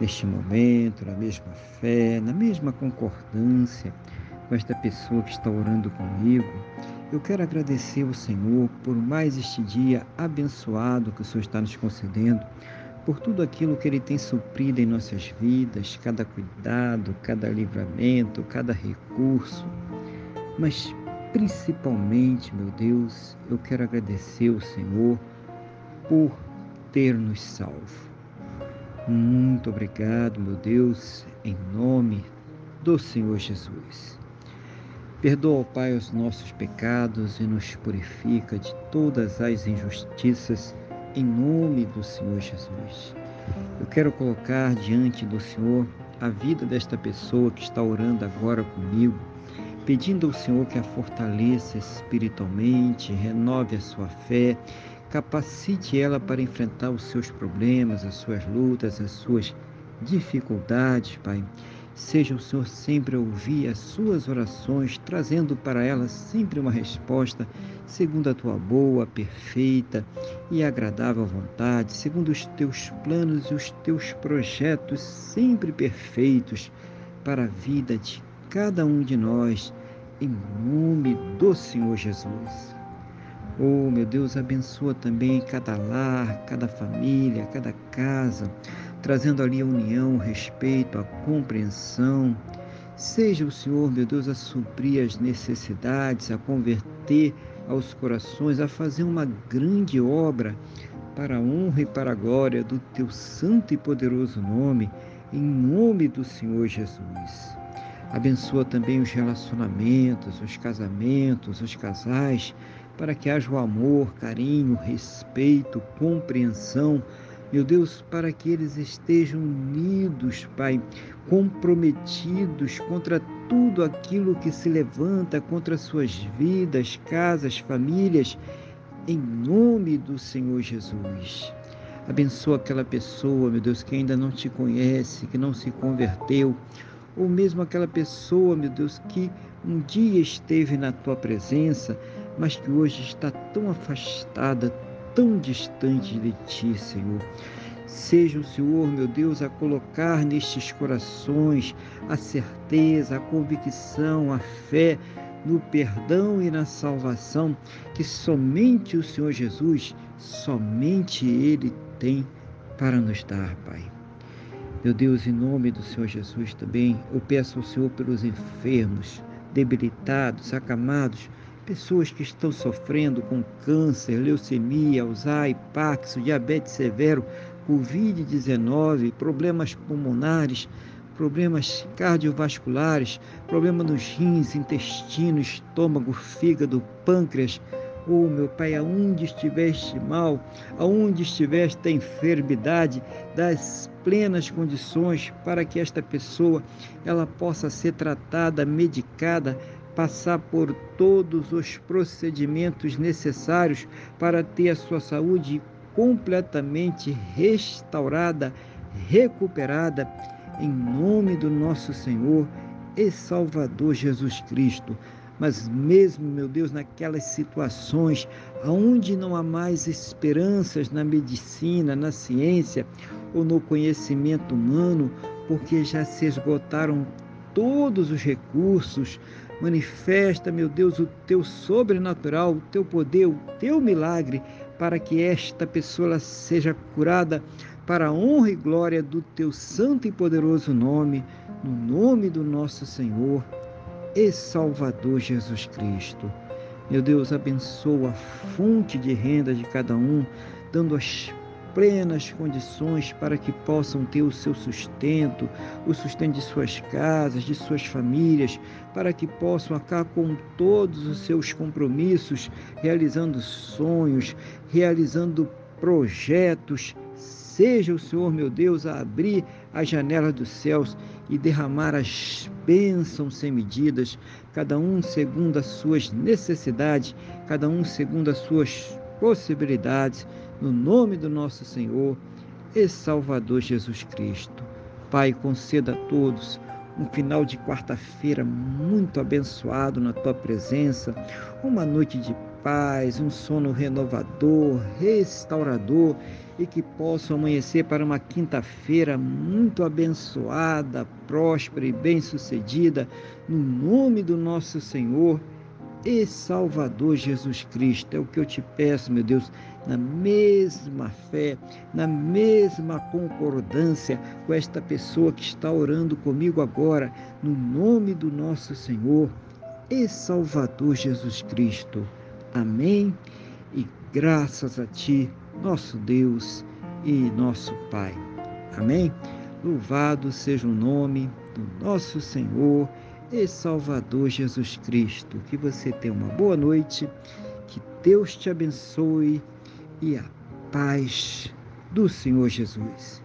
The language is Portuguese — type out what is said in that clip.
neste momento, na mesma fé, na mesma concordância com esta pessoa que está orando comigo, eu quero agradecer ao Senhor por mais este dia abençoado que o Senhor está nos concedendo, por tudo aquilo que Ele tem suprido em nossas vidas, cada cuidado, cada livramento, cada recurso. Mas principalmente, meu Deus, eu quero agradecer ao Senhor por ter nos salvo. Muito obrigado, meu Deus, em nome do Senhor Jesus. Perdoa, Pai, os nossos pecados e nos purifica de todas as injustiças, em nome do Senhor Jesus. Eu quero colocar diante do Senhor a vida desta pessoa que está orando agora comigo, pedindo ao Senhor que a fortaleça espiritualmente, renove a sua fé Capacite ela para enfrentar os seus problemas, as suas lutas, as suas dificuldades, Pai. Seja o Senhor sempre a ouvir as suas orações, trazendo para ela sempre uma resposta segundo a tua boa, perfeita e agradável vontade, segundo os teus planos e os teus projetos sempre perfeitos para a vida de cada um de nós, em nome do Senhor Jesus. Oh, meu Deus, abençoa também cada lar, cada família, cada casa, trazendo ali a união, o respeito, a compreensão. Seja o Senhor, meu Deus, a suprir as necessidades, a converter aos corações, a fazer uma grande obra para a honra e para a glória do teu santo e poderoso nome, em nome do Senhor Jesus. Abençoa também os relacionamentos, os casamentos, os casais, para que haja o amor, carinho, respeito, compreensão. Meu Deus, para que eles estejam unidos, Pai, comprometidos contra tudo aquilo que se levanta contra suas vidas, casas, famílias, em nome do Senhor Jesus. Abençoa aquela pessoa, meu Deus, que ainda não te conhece, que não se converteu, ou mesmo aquela pessoa, meu Deus, que um dia esteve na tua presença, mas que hoje está tão afastada, tão distante de ti, Senhor. Seja o Senhor, meu Deus, a colocar nestes corações a certeza, a convicção, a fé no perdão e na salvação que somente o Senhor Jesus, somente Ele tem para nos dar, Pai. Meu Deus, em nome do Senhor Jesus também, eu peço ao Senhor pelos enfermos, debilitados, acamados, pessoas que estão sofrendo com câncer, leucemia, Alzheimer, Parkinson, diabetes severo, Covid-19, problemas pulmonares, problemas cardiovasculares, problemas nos rins, intestino, estômago, fígado, pâncreas. Oh, meu Pai, aonde estiveste mal, aonde estiveste a enfermidade, das plenas condições para que esta pessoa ela possa ser tratada, medicada, passar por todos os procedimentos necessários para ter a sua saúde completamente restaurada, recuperada, em nome do nosso Senhor e Salvador Jesus Cristo. Mas mesmo, meu Deus, naquelas situações onde não há mais esperanças na medicina, na ciência ou no conhecimento humano, porque já se esgotaram todos os recursos, Manifesta, meu Deus, o teu sobrenatural, o teu poder, o teu milagre, para que esta pessoa seja curada para a honra e glória do teu santo e poderoso nome, no nome do nosso Senhor e Salvador Jesus Cristo. Meu Deus, abençoa a fonte de renda de cada um, dando as plenas condições para que possam ter o seu sustento, o sustento de suas casas, de suas famílias, para que possam acabar com todos os seus compromissos, realizando sonhos, realizando projetos. Seja o Senhor, meu Deus, a abrir as janelas dos céus e derramar as bênçãos sem medidas, cada um segundo as suas necessidades, cada um segundo as suas possibilidades, no nome do nosso Senhor e Salvador Jesus Cristo. Pai, conceda a todos um final de quarta-feira muito abençoado na tua presença, uma noite de paz, um sono renovador, restaurador e que possam amanhecer para uma quinta-feira muito abençoada, próspera e bem-sucedida, no nome do nosso Senhor e Salvador Jesus Cristo. É o que eu te peço, meu Deus, na mesma fé, na mesma concordância com esta pessoa que está orando comigo agora, no nome do nosso Senhor e Salvador Jesus Cristo. Amém. E graças a Ti, nosso Deus e nosso Pai. Amém. Louvado seja o nome do nosso Senhor e Salvador Jesus Cristo. Que você tenha uma boa noite, que Deus te abençoe e a paz do Senhor Jesus.